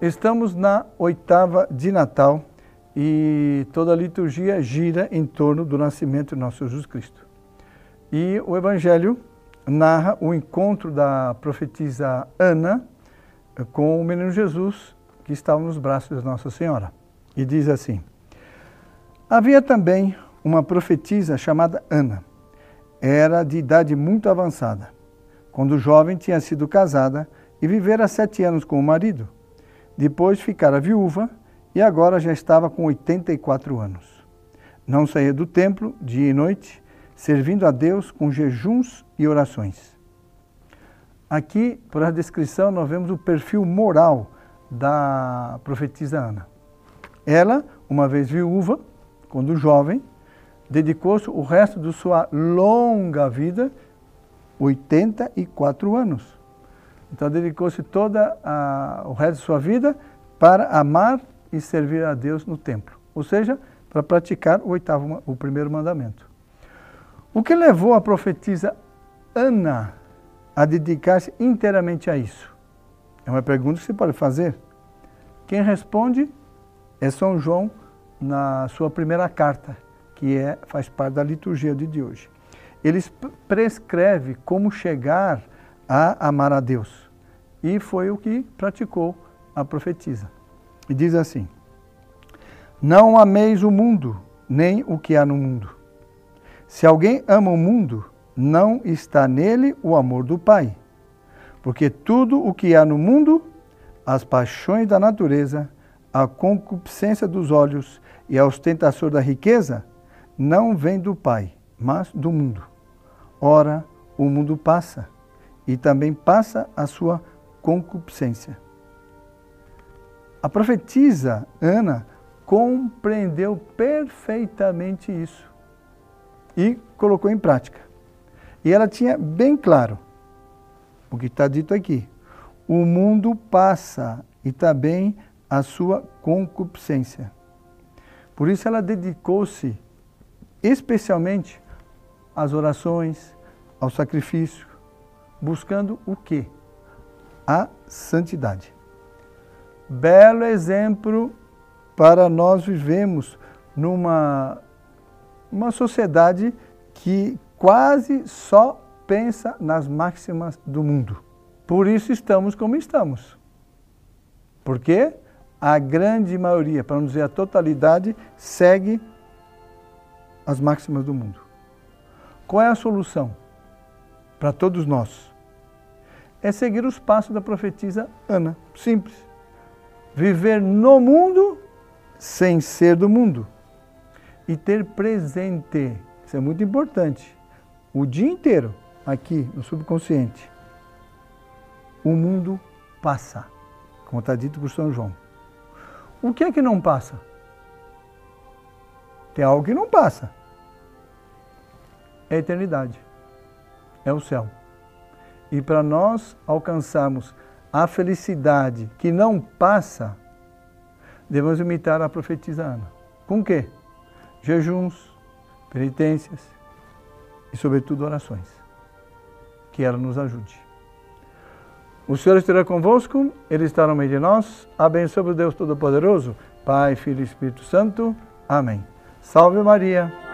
Estamos na oitava de Natal e toda a liturgia gira em torno do nascimento de nosso Jesus Cristo. E o Evangelho narra o encontro da profetisa Ana com o menino Jesus que estava nos braços de Nossa Senhora. E diz assim: Havia também uma profetisa chamada Ana. Era de idade muito avançada. Quando jovem, tinha sido casada e vivera sete anos com o marido. Depois ficara viúva e agora já estava com 84 anos. Não saía do templo dia e noite, servindo a Deus com jejuns e orações. Aqui, por a descrição, nós vemos o perfil moral da profetisa Ana. Ela, uma vez viúva, quando jovem, dedicou-se o resto de sua longa vida, 84 anos. Então dedicou-se toda a, o resto de sua vida para amar e servir a Deus no templo, ou seja, para praticar o oitavo, o primeiro mandamento. O que levou a profetisa Ana a dedicar-se inteiramente a isso? É uma pergunta que você pode fazer. Quem responde é São João na sua primeira carta, que é, faz parte da liturgia de hoje. Ele prescreve como chegar a amar a Deus. E foi o que praticou a profetisa. E diz assim: Não ameis o mundo, nem o que há no mundo. Se alguém ama o mundo, não está nele o amor do Pai. Porque tudo o que há no mundo, as paixões da natureza, a concupiscência dos olhos e a ostentação da riqueza, não vem do Pai, mas do mundo. Ora, o mundo passa, e também passa a sua concupiscência. A profetisa Ana compreendeu perfeitamente isso e colocou em prática. E ela tinha bem claro o que está dito aqui. O mundo passa e também a sua concupiscência. Por isso ela dedicou-se especialmente às orações, ao sacrifício, buscando o quê? A santidade. Belo exemplo para nós vivemos numa uma sociedade que quase só pensa nas máximas do mundo. Por isso estamos como estamos. Porque a grande maioria, para não dizer a totalidade, segue as máximas do mundo. Qual é a solução para todos nós? É seguir os passos da profetisa Ana. Simples. Viver no mundo sem ser do mundo. E ter presente, isso é muito importante, o dia inteiro, aqui no subconsciente. O mundo passa, como está dito por São João. O que é que não passa? Tem algo que não passa. É a eternidade. É o céu. E para nós alcançarmos a felicidade que não passa, devemos imitar a profetisa Ana. Com quê? Jejuns, penitências e, sobretudo, orações. Que ela nos ajude. O Senhor esteja convosco, Ele está no meio de nós. Abençoe o Deus Todo-Poderoso, Pai, Filho e Espírito Santo. Amém. Salve Maria.